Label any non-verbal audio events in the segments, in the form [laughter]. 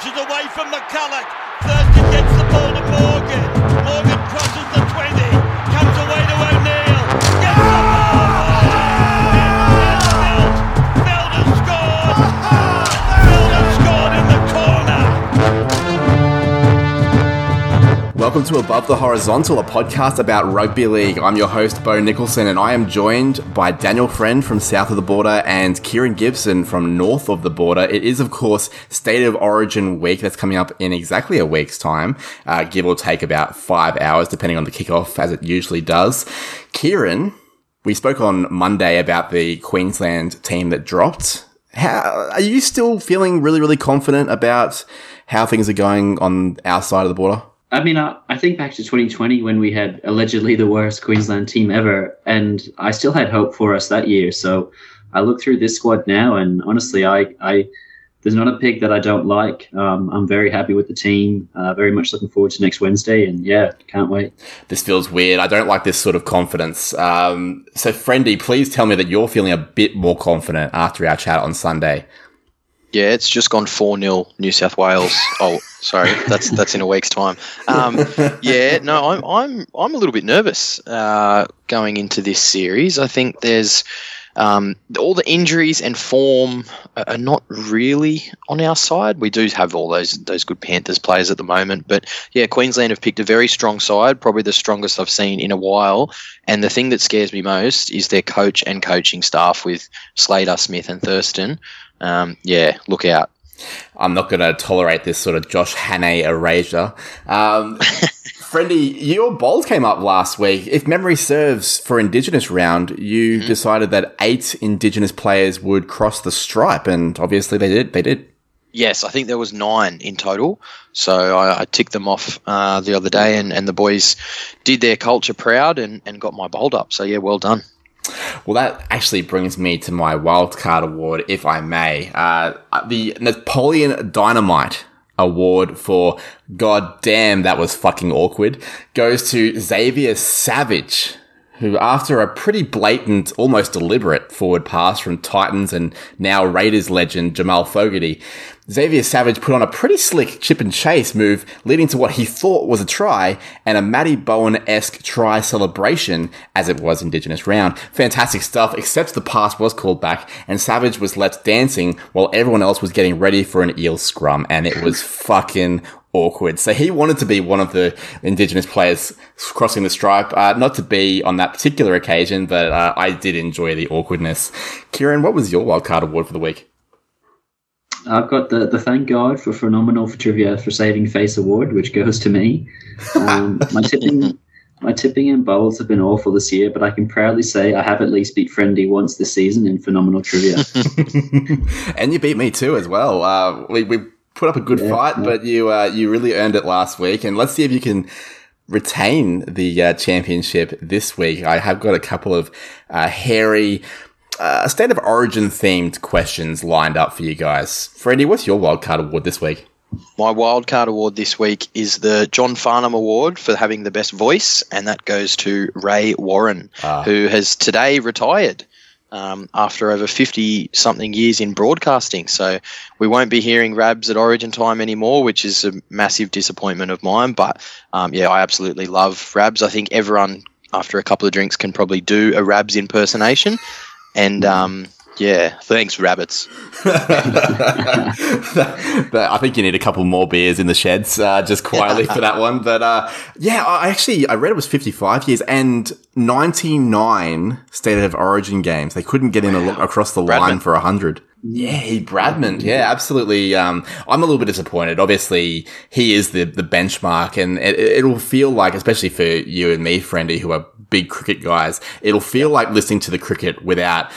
pushes away from McCulloch. Thurston gets the ball to Morgan. Welcome to Above the Horizontal, a podcast about rugby league. I'm your host, Bo Nicholson, and I am joined by Daniel Friend from south of the border and Kieran Gibson from north of the border. It is, of course, State of Origin week that's coming up in exactly a week's time, uh, give or take about five hours, depending on the kickoff, as it usually does. Kieran, we spoke on Monday about the Queensland team that dropped. How, are you still feeling really, really confident about how things are going on our side of the border? I mean, I, I think back to 2020 when we had allegedly the worst Queensland team ever, and I still had hope for us that year. So I look through this squad now, and honestly, I, I there's not a pick that I don't like. Um, I'm very happy with the team. Uh, very much looking forward to next Wednesday, and yeah, can't wait. This feels weird. I don't like this sort of confidence. Um, so, Friendy, please tell me that you're feeling a bit more confident after our chat on Sunday. Yeah, it's just gone four 0 New South Wales. Oh, sorry, that's that's in a week's time. Um, yeah, no, I'm I'm I'm a little bit nervous uh, going into this series. I think there's um, all the injuries and form are not really on our side. We do have all those those good Panthers players at the moment, but yeah, Queensland have picked a very strong side, probably the strongest I've seen in a while. And the thing that scares me most is their coach and coaching staff with Slater, Smith, and Thurston. Um, yeah, look out. I'm not going to tolerate this sort of Josh Hannay erasure. Um, [laughs] Friendy, your bowls came up last week. If memory serves, for Indigenous round, you mm-hmm. decided that eight Indigenous players would cross the stripe, and obviously they did. They did. Yes, I think there was nine in total. So I, I ticked them off uh, the other day, and, and the boys did their culture proud and, and got my bold up. So yeah, well done. Well, that actually brings me to my wildcard award, if I may. Uh, the Napoleon Dynamite award for God damn, that was fucking awkward goes to Xavier Savage, who, after a pretty blatant, almost deliberate forward pass from Titans and now Raiders legend Jamal Fogarty, Xavier Savage put on a pretty slick chip and chase move, leading to what he thought was a try and a Matty Bowen-esque try celebration, as it was Indigenous round. Fantastic stuff, except the pass was called back, and Savage was left dancing while everyone else was getting ready for an eel scrum, and it was [laughs] fucking awkward. So he wanted to be one of the Indigenous players crossing the stripe, uh, not to be on that particular occasion, but uh, I did enjoy the awkwardness. Kieran, what was your wildcard award for the week? I've got the, the thank God for phenomenal for trivia for saving face award, which goes to me. Um, [laughs] my tipping my tipping and bowls have been awful this year, but I can proudly say I have at least beat Friendy once this season in phenomenal trivia. [laughs] [laughs] and you beat me too as well. Uh, we, we put up a good yeah, fight, yeah. but you uh, you really earned it last week. And let's see if you can retain the uh, championship this week. I have got a couple of uh, hairy uh, state of origin themed questions lined up for you guys. Freddie, what's your wildcard award this week? My wildcard award this week is the John Farnham Award for having the best voice, and that goes to Ray Warren, ah. who has today retired um, after over 50 something years in broadcasting. So we won't be hearing Rabs at Origin time anymore, which is a massive disappointment of mine. But um, yeah, I absolutely love Rabs. I think everyone, after a couple of drinks, can probably do a Rabs impersonation. And um, yeah, thanks, rabbits. [laughs] I think you need a couple more beers in the sheds, uh, just quietly for that one. But uh, yeah, I actually I read it was 55 years and 99 state of origin games. They couldn't get in a, across the Bradman. line for 100. Yeah, he Bradman. Yeah, absolutely. Um, I'm a little bit disappointed. Obviously, he is the, the benchmark, and it, it'll feel like, especially for you and me, Friendy, who are big cricket guys, it'll feel like listening to the cricket without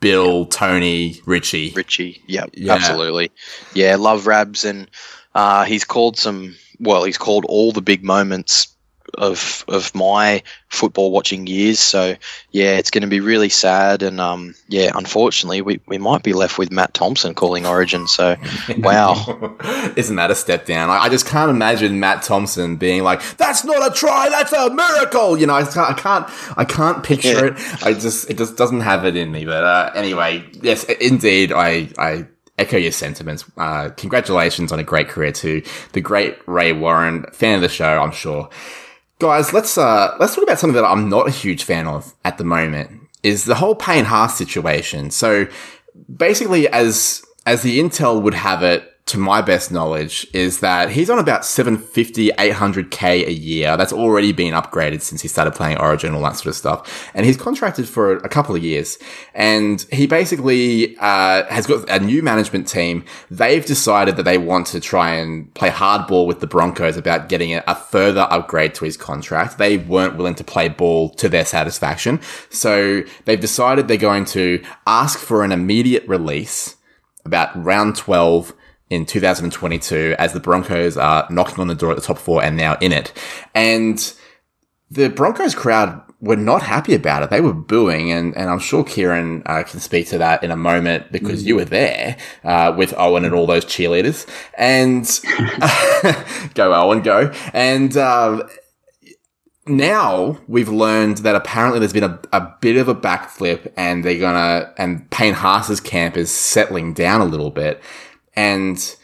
Bill, Tony, Richie. Richie, yep, yeah, absolutely. Yeah, love Rabs, and uh, he's called some. Well, he's called all the big moments of of my football watching years. So yeah, it's going to be really sad, and um, yeah, unfortunately, we, we might be left with Matt Thompson calling Origin. So [laughs] wow, isn't that a step down? I, I, just can't imagine Matt Thompson being like, "That's not a try, that's a miracle." You know, I can't, I can't, I can't picture yeah. it. I just it just doesn't have it in me. But uh, anyway, yes, indeed, I I echo your sentiments. Uh, congratulations on a great career to the great Ray Warren, fan of the show, I'm sure. Guys, let's uh, let's talk about something that I'm not a huge fan of at the moment. Is the whole Payne Haas situation. So basically, as as the intel would have it, to my best knowledge, is that he's on about 750, 800k a year. That's already been upgraded since he started playing Origin, all that sort of stuff. And he's contracted for a couple of years. And he basically uh, has got a new management team. They've decided that they want to try and play hardball with the Broncos about getting a, a further upgrade to his contract. They weren't willing to play ball to their satisfaction. So they've decided they're going to ask for an immediate release about round 12 in 2022 as the Broncos are knocking on the door at the top four and now in it. And the Broncos crowd were not happy about it. They were booing, and, and I'm sure Kieran uh, can speak to that in a moment because mm. you were there uh, with Owen and all those cheerleaders. And [laughs] go Owen, go! And uh, now we've learned that apparently there's been a, a bit of a backflip, and they're gonna and Payne Haas's camp is settling down a little bit. And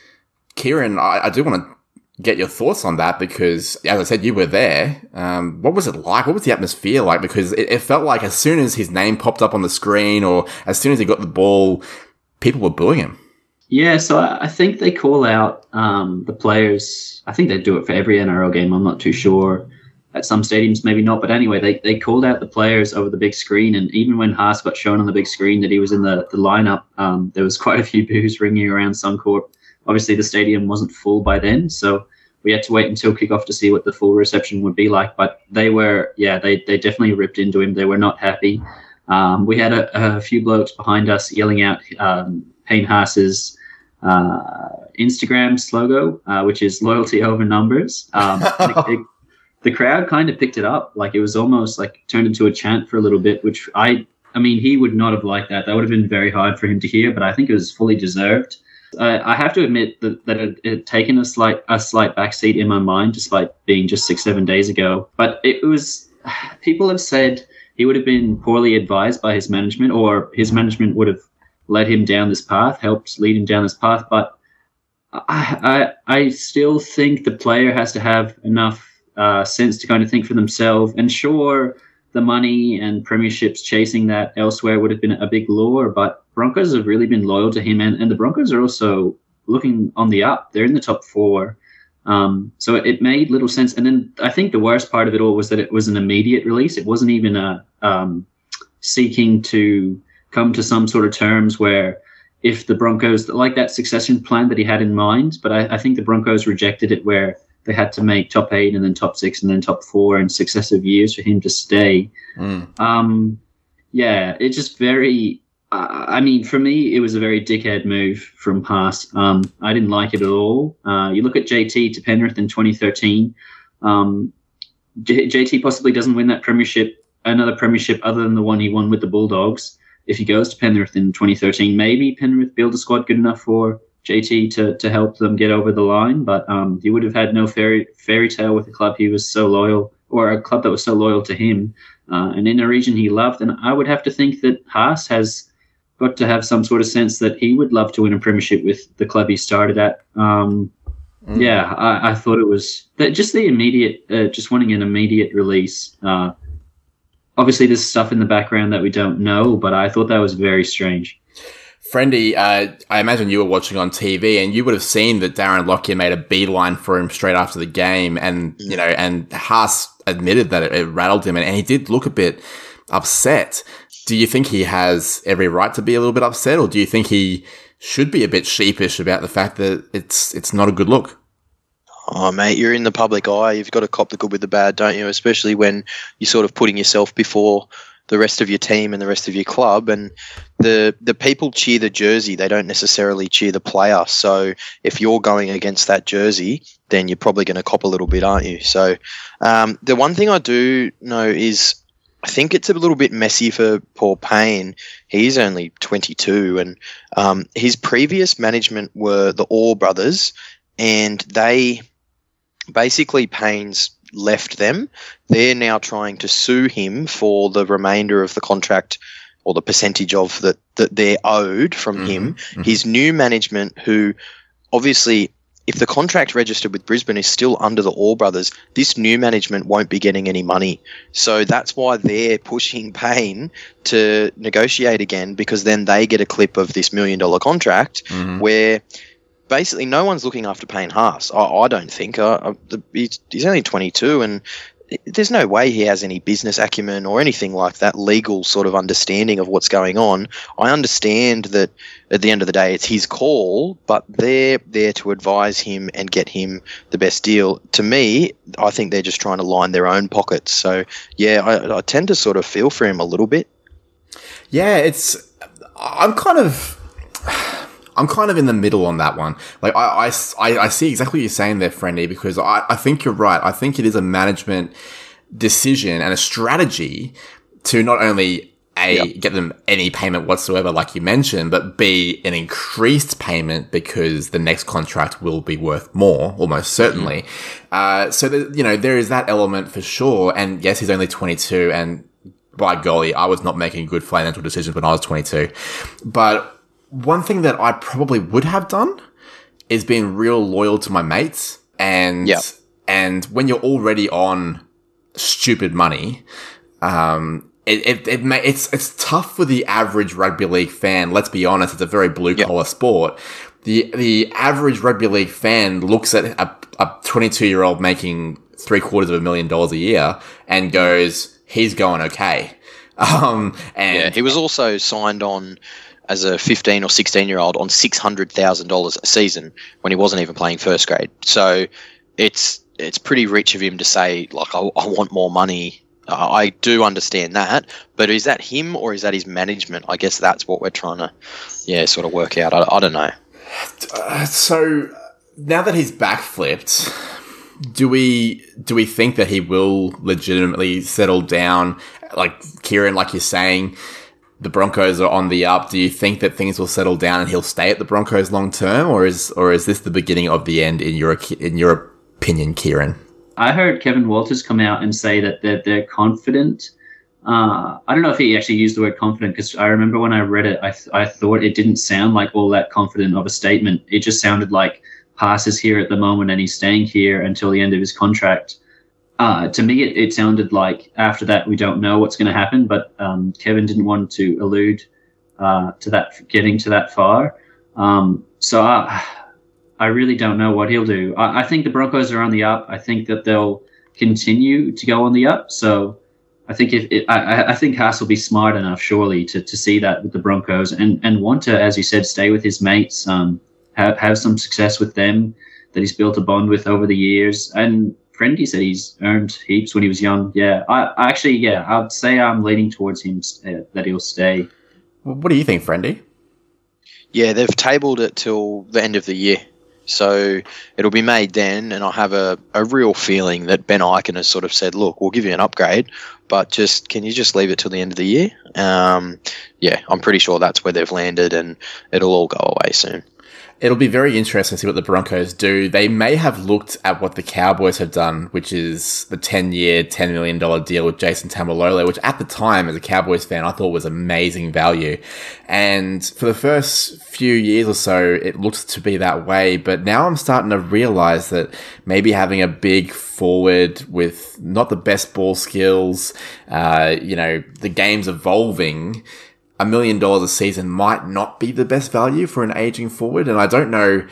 Kieran, I, I do want to get your thoughts on that because, as I said, you were there. Um, what was it like? What was the atmosphere like? Because it, it, felt like as soon as his name popped up on the screen or as soon as he got the ball, people were booing him. Yeah, so I think they call out um, the players. I think they do it for every NRL game. I'm not too sure. At some stadiums, maybe not. But anyway, they, they called out the players over the big screen. And even when Haas got shown on the big screen that he was in the, the lineup, um, there was [laughs] quite a few boos ringing around Suncorp obviously the stadium wasn't full by then, so we had to wait until kickoff to see what the full reception would be like. But they were, yeah, they, they definitely ripped into him. They were not happy. Um, we had a, a, few blokes behind us yelling out um, Payne Haas's uh, Instagram slogan, uh, which is loyalty over numbers. Um, [laughs] it, the crowd kind of picked it up. Like it was almost like turned into a chant for a little bit, which I, I mean, he would not have liked that. That would have been very hard for him to hear, but I think it was fully deserved. Uh, I have to admit that, that it, it had taken a slight a slight backseat in my mind, despite being just six seven days ago. But it was [sighs] people have said he would have been poorly advised by his management, or his management would have led him down this path, helped lead him down this path. But I I, I still think the player has to have enough uh, sense to kind of think for themselves. And sure, the money and premierships chasing that elsewhere would have been a big lure, but Broncos have really been loyal to him, and, and the Broncos are also looking on the up. They're in the top four. Um, so it made little sense. And then I think the worst part of it all was that it was an immediate release. It wasn't even a um, seeking to come to some sort of terms where if the Broncos like that succession plan that he had in mind, but I, I think the Broncos rejected it where they had to make top eight and then top six and then top four in successive years for him to stay. Mm. Um, yeah, it's just very I mean, for me, it was a very dickhead move from Haas. Um, I didn't like it at all. Uh, you look at JT to Penrith in 2013. Um, J- JT possibly doesn't win that premiership, another premiership other than the one he won with the Bulldogs. If he goes to Penrith in 2013, maybe Penrith build a squad good enough for JT to, to help them get over the line. But um, he would have had no fairy fairy tale with a club he was so loyal, or a club that was so loyal to him, uh, and in a region he loved. And I would have to think that Haas has got to have some sort of sense that he would love to win a premiership with the club he started at. Um, mm. Yeah, I, I, thought it was that just the immediate, uh, just wanting an immediate release. Uh, obviously, there's stuff in the background that we don't know, but I thought that was very strange. Friendy, uh, I imagine you were watching on TV and you would have seen that Darren Lockyer made a beeline for him straight after the game. And, you know, and Haas admitted that it, it rattled him and, and he did look a bit upset do you think he has every right to be a little bit upset, or do you think he should be a bit sheepish about the fact that it's it's not a good look? Oh, mate, you're in the public eye. You've got to cop the good with the bad, don't you? Especially when you're sort of putting yourself before the rest of your team and the rest of your club. And the the people cheer the jersey; they don't necessarily cheer the player. So if you're going against that jersey, then you're probably going to cop a little bit, aren't you? So um, the one thing I do know is I think it's a little bit messy for Paul Payne. He's only 22, and um, his previous management were the Orr brothers, and they basically Payne's left them. They're now trying to sue him for the remainder of the contract or the percentage of that that they're owed from mm-hmm. him. Mm-hmm. His new management, who obviously, if the contract registered with Brisbane is still under the Orr Brothers, this new management won't be getting any money. So that's why they're pushing Payne to negotiate again because then they get a clip of this million dollar contract mm-hmm. where basically no one's looking after Payne Haas. I, I don't think. Uh, uh, the, he's, he's only 22 and there's no way he has any business acumen or anything like that legal sort of understanding of what's going on. I understand that at the end of the day it's his call, but they're there to advise him and get him the best deal. To me, I think they're just trying to line their own pockets. So yeah, I, I tend to sort of feel for him a little bit. Yeah, it's. I'm kind of. I'm kind of in the middle on that one. Like, I, I, I, see exactly what you're saying there, Friendy, because I, I think you're right. I think it is a management decision and a strategy to not only a Yep. get them any payment whatsoever, like you mentioned, but b an increased payment because the next contract will be worth more, almost certainly. Uh, so that you know there is that element for sure. And yes, he's only 22, and by golly, I was not making good financial decisions when I was 22. But one thing that I probably would have done is being real loyal to my mates and Yep. and when you're already on stupid money, um, it, it, it may, it's, it's tough for the average rugby league fan. Let's be honest. It's a very blue collar sport. The, the average rugby league fan looks at a, a 22 year old making three quarters of a million dollars a year and goes, he's going okay. [laughs] Um, and Yeah, he was also signed on as a 15 or 16 year old on $600,000 a season when he wasn't even playing first grade. So it's it's pretty rich of him to say like I, I want more money. Uh, I do understand that, but is that him or is that his management? I guess that's what we're trying to yeah sort of work out. I, I don't know. So now that he's backflipped, do we do we think that he will legitimately settle down? Like Kieran, like you're saying, the Broncos are on the up. Do you think that things will settle down and he'll stay at the Broncos long term, or is or is this the beginning of the end in your in your opinion, Kieran? I heard Kevin Walters come out and say that they're, they're confident. Uh, I don't know if he actually used the word confident because I remember when I read it, I, th- I thought it didn't sound like all that confident of a statement. It just sounded like passes here at the moment and he's staying here until the end of his contract. Uh, to me, it, it sounded like after that we don't know what's going to happen, but um, Kevin didn't want to allude uh, to that getting to that far. Um, so I, I really don't know what he'll do. I, I think the Broncos are on the up. I think that they'll continue to go on the up. So I think if it, I, I think Haas will be smart enough, surely, to, to see that with the Broncos and, and want to, as you said, stay with his mates, um, have have some success with them that he's built a bond with over the years. And Friendy said he's earned heaps when he was young. Yeah, I, I actually, yeah, I'd say I'm leaning towards him uh, that he'll stay. What do you think, Friendy? Yeah, they've tabled it till the end of the year. So it'll be made then, and I have a, a real feeling that Ben Ikin has sort of said, look, we'll give you an upgrade, but just can you just leave it till the end of the year? Um, yeah, I'm pretty sure that's where they've landed, and it'll all go away soon. It'll be very interesting to see what the Broncos do. They may have looked at what the Cowboys have done, which is the 10 year, $10 million deal with Jason Taumalolo, which at the time, as a Cowboys fan, I thought was amazing value. And for the first few years or so, it looked to be that way. But now I'm starting to realize that maybe having a big forward with not the best ball skills, uh, you know, the game's evolving a million dollars a season might not be the best value for an aging forward. And I don't know,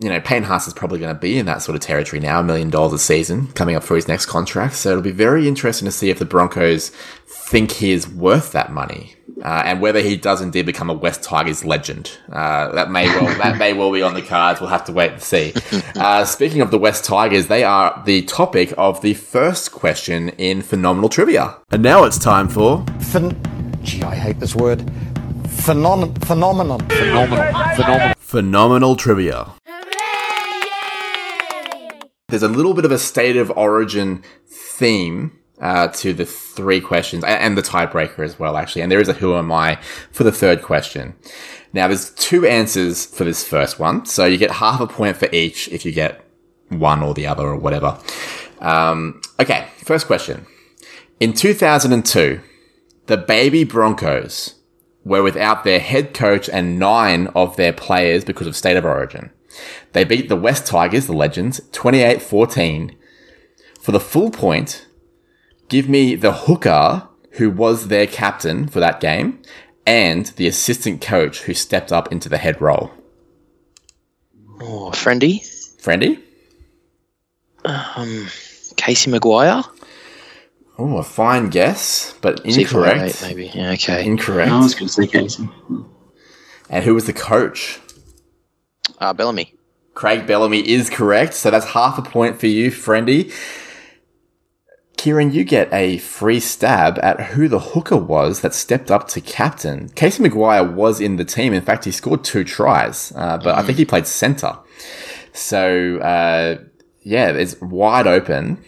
you know, Payne Haas is probably going to be in that sort of territory now, a million dollars a season coming up for his next contract. So it'll be very interesting to see if the Broncos think he is worth that money. Uh, and whether he does indeed become a West Tigers legend, uh, that may well [laughs] that may well be on the cards. We'll have to wait and see. Uh, speaking of the West Tigers, they are the topic of the first question in phenomenal trivia. And now it's time for Phen- Gee, I hate this word. Phenon- phenomenon. Phenomenal. Phenomenon. phenomenal trivia. There's a little bit of a state of origin theme uh, to the three questions and the tiebreaker as well, actually. And there is a who am I for the third question. Now, there's two answers for this first one. So you get half a point for each if you get one or the other or whatever. Um, okay, first question. In 2002, the baby Broncos were without their head coach and nine of their players because of state of origin. They beat the West Tigers, the Legends, 28-14. For the full point, give me the hooker who was their captain for that game and the assistant coach who stepped up into the head role. Oh, friendy. Friendy? Um, Casey McGuire. Oh, a fine guess, but C408 incorrect. maybe. Yeah, okay. Incorrect. I was going to say Casey. And who was the coach? Uh, Bellamy. Craig Bellamy is correct, so that's half a point for you, friendy. Kieran, you get a free stab at who the hooker was that stepped up to captain. Casey McGuire was in the team. In fact, he scored two tries, uh, but I think he played centre. So, uh, yeah, it's wide open.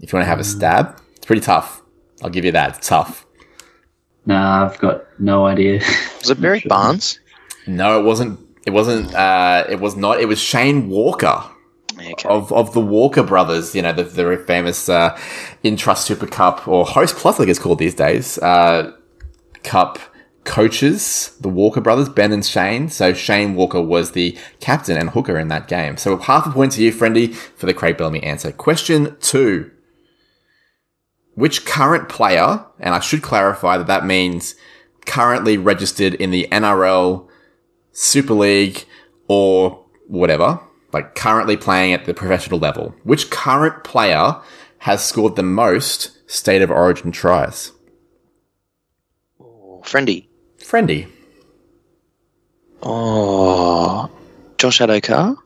If you want to have a stab, it's pretty tough. I'll give you that. It's tough. Nah, I've got no idea. [laughs] Was it Barry sure. Barnes? No, it wasn't. It wasn't. Uh, it was not. It was Shane Walker. Okay. of of the Walker brothers, you know, the the very famous uh, Intrust Super Cup or Host Plus, I think it's called these days. Uh, Cup coaches, the Walker brothers, Ben and Shane. So Shane Walker was the captain and hooker in that game. So half a point to you, friendy, for the Craig Bellamy answer. Question two: Which current player, and I should clarify that that means currently registered in the NRL, Super League, or whatever like currently playing at the professional level. Which current player has scored the most state of origin tries? Friendy. Friendy. Oh, Josh Addo-Carr.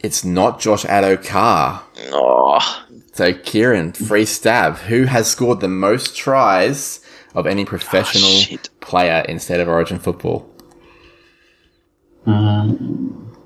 It's not Josh Addo-Carr. Oh, So Kieran, free stab. Who has scored the most tries of any professional shit. player in state of origin football? Um,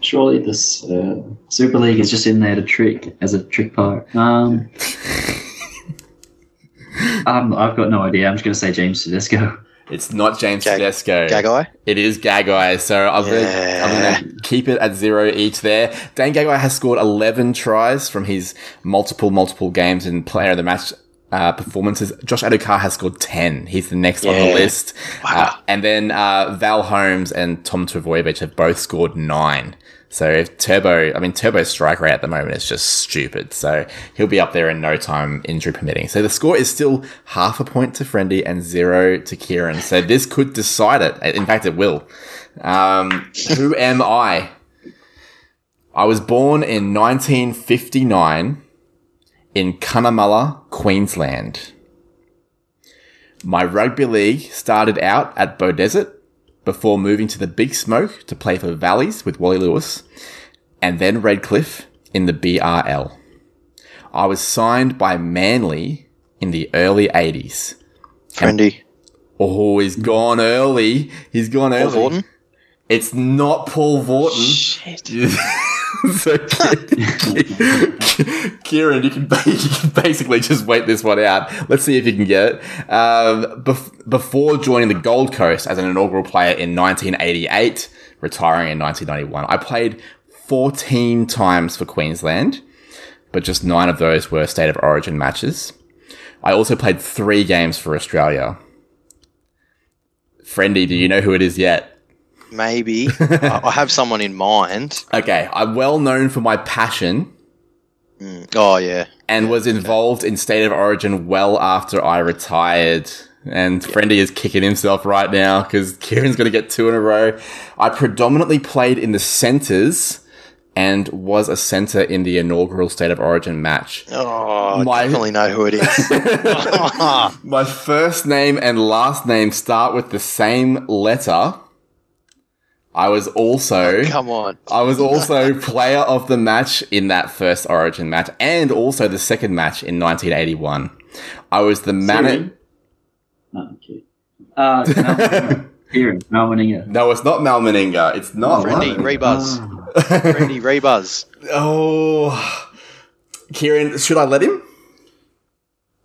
surely this uh, Super League is just in there to trick as a trick part. Um, [laughs] um, I've got no idea. I'm just going to say James Tedesco. It's not James Gag- Tedesco. Gagai. It is Gagai, so I'm gonna, Yeah. Gonna keep it at zero each there. Dane Gagai has scored 11 tries from his multiple, multiple games and player of the match uh, performances. Josh Addo-Carr has scored 10. He's the next on the list. Wow. Uh, and then uh, Val Holmes and Tom Trbojevic have both scored nine. So if Turbo, I mean, Turbo's strike rate at the moment is just stupid. So he'll be up there in no time, injury permitting. So the score is still half a point to Friendy and zero to Kieran. So this could decide it. In fact, it will. Um, who am I? I was born in 1959 in Cunnamulla, Queensland. My rugby league started out at Beaudesert before moving to the Big Smoke to play for Valleys with Wally Lewis and then Redcliffe in the BRL. I was signed by Manly in the early 80s. Friendy. Oh, he's gone early. He's gone Paul early. Vorton. It's not Paul Vautin. Shit. [laughs] [laughs] so, Kieran, you can, [laughs] you can basically just wait this one out. Let's see if you can get it. Um, bef- before joining the Gold Coast as an inaugural player in 1988, retiring in 1991, I played 14 times for Queensland, but just nine of those were state of origin matches. I also played three games for Australia. Friendy, do you know who it is yet? Maybe. [laughs] I I have someone in mind. Okay, I'm well known for my passion mm. Oh, yeah. and was involved in State of Origin well after I retired. And Friendy is kicking himself right now because Kieran's going to get two in a row. I predominantly played in the centres and was a centre in the inaugural State of Origin match. Oh, I My- definitely know who it is. [laughs] My first name and last name start with the same letter. I was also [laughs] Come on. I was also player of the match in that first Origin match and also the second match in 1981. I was the manager. Oh, okay. Uh, [laughs] Mal- Kieran, Mal Meninga. No, it's not Mal Meninga. It's not. Friendy, Rebuzz. [laughs] Friendy, Rebuzz. Oh, Kieran, should I let him?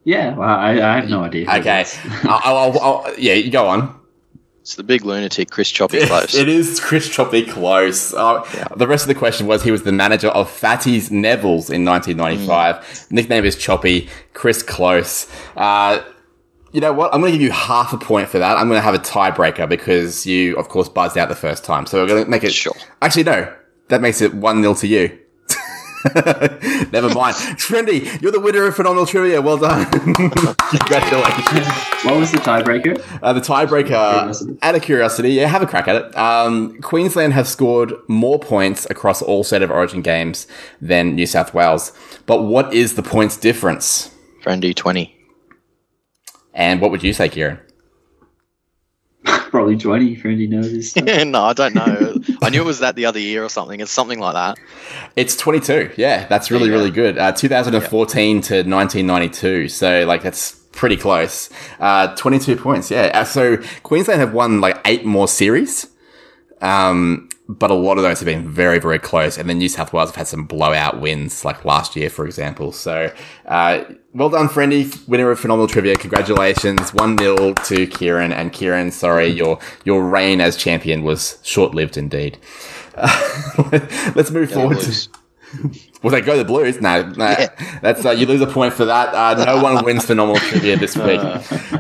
yeah, well, I, I have no idea. Okay, is. I'll, I'll, I'll, yeah, you go on. It's the big lunatic Chris Choppy [laughs] Close. It is Chris Choppy close. Uh, The rest of the question was he was the manager of Fatty's Neville's in 1995. Mm. Nickname is Choppy. Chris Close. Uh, you know what? I'm going to give you half a point for that. I'm going to have a tiebreaker because you, of course, buzzed out the first time. So we're going to make it. Sure. Actually, no. That makes it 1 0 to you. [laughs] Never mind. Trendy, you're the winner of Phenomenal Trivia. Well done. [laughs] Congratulations. What was the tiebreaker? Uh, the tiebreaker, out of curiosity, yeah, have a crack at it. Um, Queensland have scored more points across all set of origin games than New South Wales. But what is the points difference? Friendy 20. And what would you say, Kieran? Probably 20 if Randy knows his stuff. no, I don't know. I knew it was that the other year or something. It's something like that. It's 22. Yeah, that's really, There you really good. Uh, 2014 to 1992. So, like, that's pretty close. Uh, 22 points. Yeah. Uh, so, Queensland have won like eight more series. Um, but a lot of those have been very, very close. And then New South Wales have had some blowout wins, like last year, for example. So, uh, well done, Friendy, winner of Phenomenal Trivia. Congratulations. 1 0 to Kieran. And Kieran, sorry, your, your reign as champion was short lived indeed. [laughs] let's move Go forward to. Well, they go the Blues. No, no that's uh, you lose a point for that. Uh, no one wins phenomenal trivia this [laughs] week.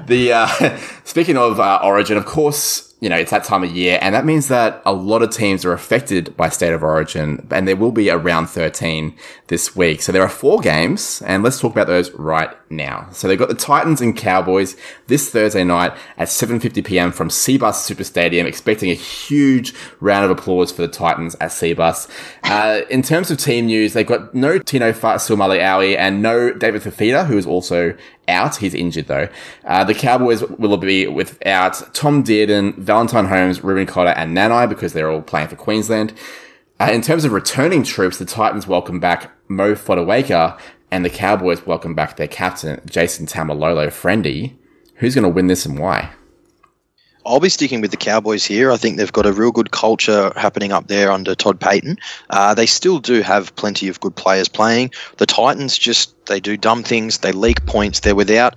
the uh, [laughs] speaking of uh, Origin, of course, you know it's that time of year, and that means that a lot of teams are affected by state of origin, and there will be a round thirteen this week. So there are four games, and let's talk about those right now. So they've got the Titans and Cowboys this Thursday night at 7:50 p.m. from Cbus Super Stadium. Expecting a huge round of applause for the Titans at Cbus. Uh, in terms of team news, they've got no Tino Fa'asuamaleaui and no David Fifita, who is also out. He's injured though. Uh, the Cowboys will be without Tom Dearden, Valentine Holmes, Reuben Cotter, and Nanai because they're all playing for Queensland. Uh, in terms of returning troops, the Titans welcome back Mo Fotuaika and the Cowboys welcome back their captain, Jason Taumalolo Friendy. Who's going to win this and why? I'll be sticking with the Cowboys here. I think they've got a real good culture happening up there under Todd Payten. Uh, they still do have plenty of good players playing. The Titans just they do dumb things. They leak points. They're without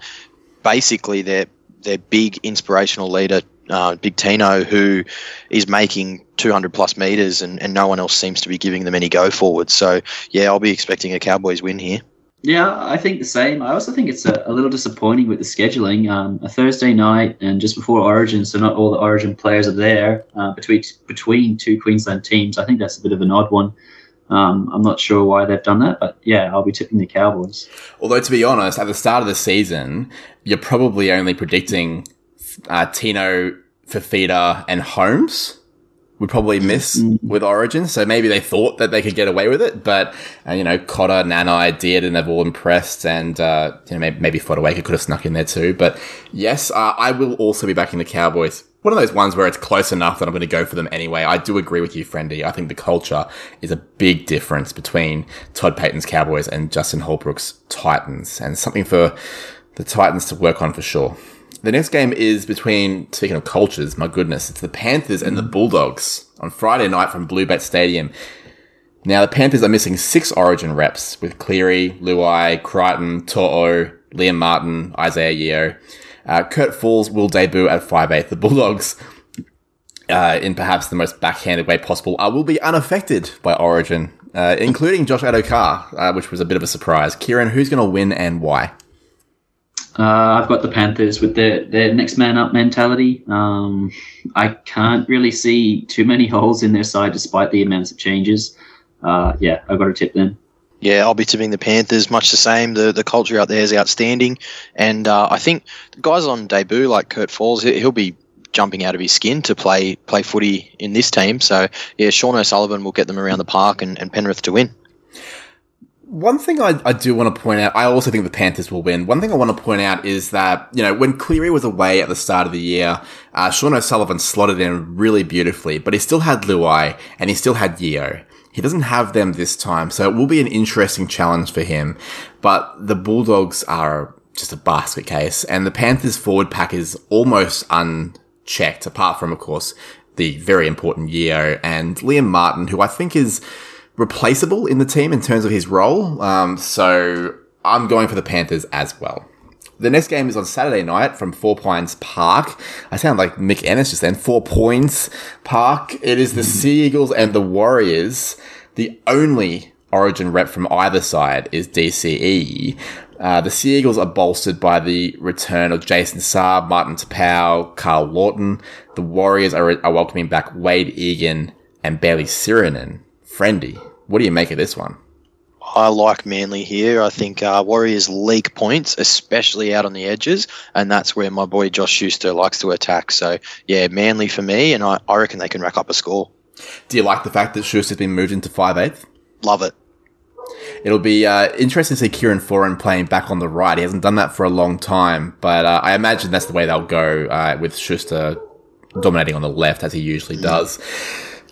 basically their their big inspirational leader, uh, Big Tino, who is making 200 plus meters, and, and no one else seems to be giving them any go forward. So yeah, I'll be expecting a Cowboys win here. Yeah, I think the same. I also think it's a, a little disappointing with the scheduling. Um, a Thursday night and just before Origin, so not all the Origin players are there uh, between between two Queensland teams. I think that's a bit of an odd one. Um, I'm not sure why they've done that, but yeah, I'll be tipping the Cowboys. Although, to be honest, at the start of the season, you're probably only predicting uh, Tino, Fifita, and Holmes would probably miss with Origin. So maybe they thought that they could get away with it, but uh, you know, Cotter, Nanai, did, and they've all impressed. And uh, you know, maybe, maybe Fotuaika could have snuck in there too. But yes, uh, I will also be backing the Cowboys. One of those ones where it's close enough that I'm going to go for them anyway. I do agree with you, Friendy. I think the culture is a big difference between Todd Payten's Cowboys and Justin Holbrook's Titans, and something for the Titans to work on for sure. The next game is between, speaking of cultures, my goodness, it's the Panthers and the Bulldogs on Friday night from Blue Bluebet Stadium. Now, the Panthers are missing six origin reps with Cleary, Luai, Crichton, To'o, Liam Martin, Isaiah Yeo. Uh, Kurt Falls will debut at 5'8. The Bulldogs, uh, in perhaps the most backhanded way possible, uh, will be unaffected by origin, uh, including Josh Addo-Carr, uh, which was a bit of a surprise. Kieran, who's going to win and why? Uh, I've got the Panthers with their, their next man up mentality. Um, I can't really see too many holes in their side despite the amounts of changes. Uh, yeah, I've got to tip them. Yeah, I'll be tipping the Panthers. Much the same. The the culture out there is outstanding, and uh, I think guys on debut like Kurt Falls, he- he'll be jumping out of his skin to play play footy in this team. So yeah, Sean O'Sullivan will get them around the park and, and Penrith to win. One thing I, I do want to point out, I also think the Panthers will win. One thing I want to point out is that, you know, when Cleary was away at the start of the year, uh, Sean O'Sullivan slotted in really beautifully, but he still had Luai and he still had Yeo. He doesn't have them this time, so it will be an interesting challenge for him. But the Bulldogs are just a basket case, and the Panthers forward pack is almost unchecked, apart from, of course, the very important Yeo and Liam Martin, who I think is replaceable in the team in terms of his role. Um, so I'm going for the Panthers as well. The next game is on Saturday night from Four Pines Park. I sound like Mick Ennis just then. Four Points Park. It is the Sea Eagles and the Warriors. The only origin rep from either side is DCE. Uh, the Sea Eagles are bolstered by the return of Jason Saab, Martin Taupau, Karl Lawton. The Warriors are, are welcoming back Wade Egan and Bayley Sironen. Friendy, what do you make of this one? I like Manly here. I think uh, Warriors leak points, especially out on the edges, and that's where my boy Josh Schuster likes to attack. So, yeah, Manly for me, and I, I reckon they can rack up a score. Do you like the fact that Schuster's been moved into 5'8"? Love it. It'll be uh, interesting to see Kieran Foran playing back on the right. He hasn't done that for a long time, but uh, I imagine that's the way they'll go uh, with Schuster dominating on the left as he usually does.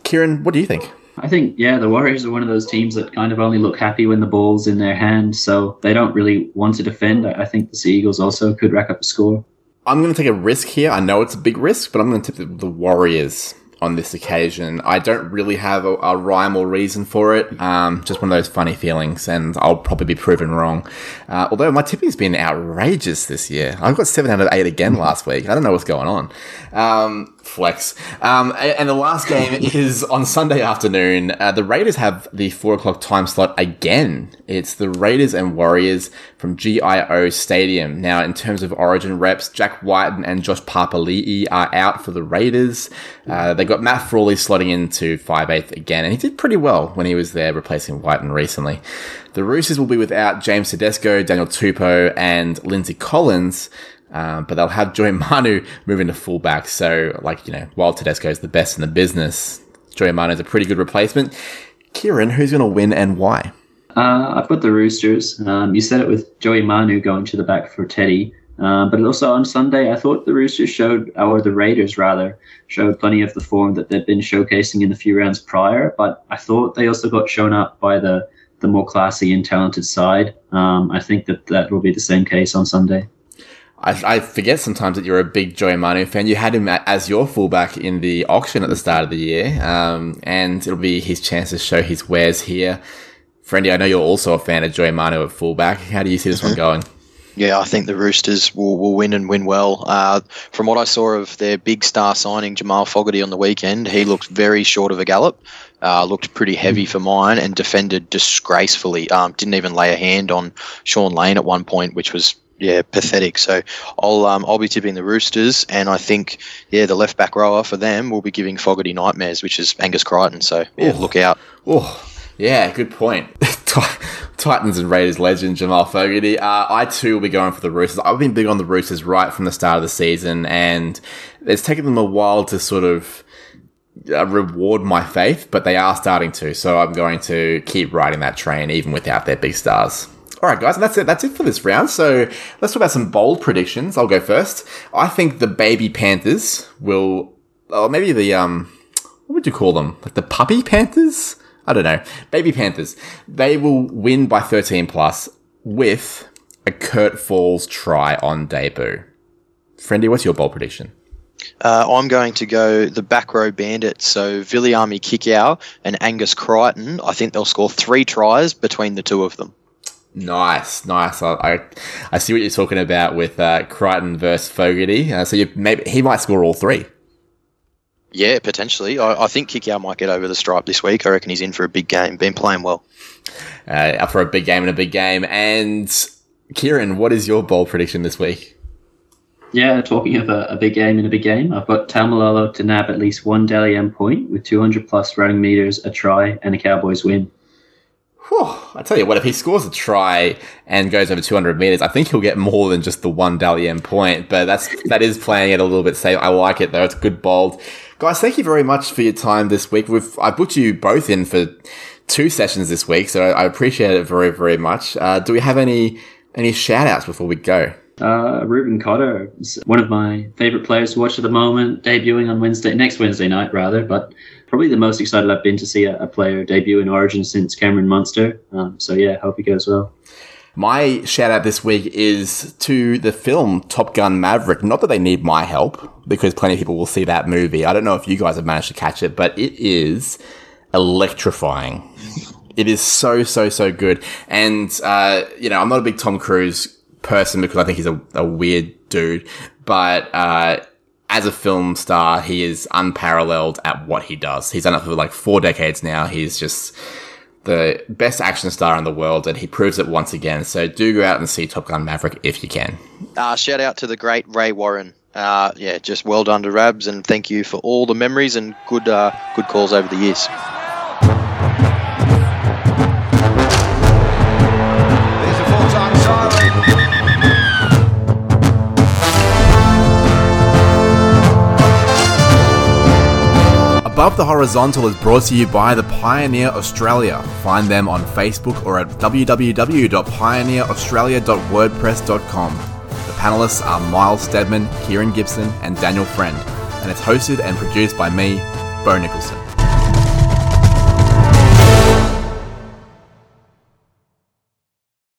Kieran, what do you think? I think, yeah, the Warriors are one of those teams that kind of only look happy when the ball's in their hand, so they don't really want to defend. I think the Sea Eagles also could rack up a score. I'm going to take a risk here. I know it's a big risk, but I'm going to tip the, Warriors on this occasion. I don't really have a, a rhyme or reason for it. Um, just one of those funny feelings, and I'll probably be proven wrong. Uh, although my tipping's been outrageous this year. I got seven out of eight again last week. I don't know what's going on. Um, flex. Um, and the last game is on Sunday afternoon. Uh, the Raiders have the four o'clock time slot again. It's the Raiders and Warriors from GIO Stadium. Now, in terms of origin reps, Jack Wighton and Josh Papali'i are out for the Raiders. Uh, they got Matt Frawley slotting into 5'8 again, and he did pretty well when he was there replacing Wighton recently. The Roosters will be without James Tedesco, Daniel Tupou, and Lindsay Collins. Um, but they'll have Joey Manu moving to fullback. So, like, you know, while Tedesco is the best in the business, Joey Manu is a pretty good replacement. Kieran, who's going to win and why? Uh, I've got the Roosters. Um, you said it with Joey Manu going to the back for Teddy. Uh, but also on Sunday, I thought the Roosters showed, or the Raiders rather, showed plenty of the form that they'd been showcasing in the few rounds prior. But I thought they also got shown up by the, the more classy and talented side. Um, I think that that will be the same case on Sunday. I, I, forget sometimes that you're a big Joey Manu fan. You had him as your fullback in the auction at the start of the year, um, and it'll be his chance to show his wares here. Friendy, I know you're also a fan of Joey Manu at fullback. How do you see this one going? Yeah, I think the Roosters will, will win and win well. Uh, from what I saw of their big star signing, Jamal Fogarty, on the weekend, he looked very short of a gallop. Uh, looked pretty heavy for mine and defended disgracefully. Um, didn't even lay a hand on Shaun Lane at one point, which was yeah, pathetic. So I'll um, I'll be tipping the Roosters, and I think yeah, the left back rower for them will be giving Fogarty nightmares, which is Angus Crichton. So yeah, Ooh. look out. Oh, yeah, good point. [laughs] Titans and Raiders legend Jamal Fogarty. Uh, I too will be going for the Roosters. I've been big on the Roosters right from the start of the season, and it's taken them a while to sort of uh, reward my faith, but they are starting to. So I'm going to keep riding that train, even without their big stars. All right, guys, and that's it. That's it for this round. So let's talk about some bold predictions. I'll go first. I think the baby Panthers will, or maybe the um, what would you call them? Like the puppy Panthers? I don't know. Baby Panthers. They will win by 13 plus with a Kurt Falls try on debut. Friendy, what's your bold prediction? Uh, I'm going to go the back row bandits. So Viliami Kikau and Angus Crichton. I think they'll score three tries between the two of them. Nice, nice. I, I, I see what you're talking about with uh, Crichton versus Fogarty. Uh, so you maybe he might score all three. Yeah, potentially. I, I think Kikau might get over the stripe this week. I reckon he's in for a big game. Been playing well. Uh, up for a big game and a big game. And Kieran, what is your bold prediction this week? Yeah, talking of a, a big game and a big game, I've got Taumalolo to nab at least one Dally M point with 200 plus running meters, a try, and a Cowboys win. Whew, I tell you what, if he scores a try and goes over 200 meters, I think he'll get more than just the one Dally point. But that's that is playing it a little bit safe. I like it though; it's good bold, guys. Thank you very much for your time this week. We've I booked you both in for two sessions this week, so I appreciate it very very much. Uh, do we have any any shout outs before we go? Uh, Reuben Cotter one of my favorite players to watch at the moment, debuting on Wednesday, next Wednesday night rather, but probably the most excited I've been to see a, a player debut in Origin since Cameron Munster. Um, so yeah, hope he goes well. My shout out this week is to the film Top Gun Maverick. Not that they need my help, because plenty of people will see that movie. I don't know if you guys have managed to catch it, but it is electrifying. It is so, so, so good. And, uh, you know, I'm not a big Tom Cruise person because I think he's a, a weird dude, but uh, as a film star, he is unparalleled at what he does. He's done it for like four decades now. He's just the best action star in the world, and he proves it once again. So do go out and see Top Gun Maverick if you can. Uh, shout out to the great Ray Warren. Uh, yeah, just well done to Rabs, and thank you for all the memories and good uh, good calls over the years. There's a full-time siren. Above the Horizontal is brought to you by the Pioneer Australia. Find them on Facebook or at www.pioneeraustralia.wordpress.com. The panelists are Miles Stedman, Kieran Gibson, and Daniel Friend, and it's hosted and produced by me, Bo Nicholson.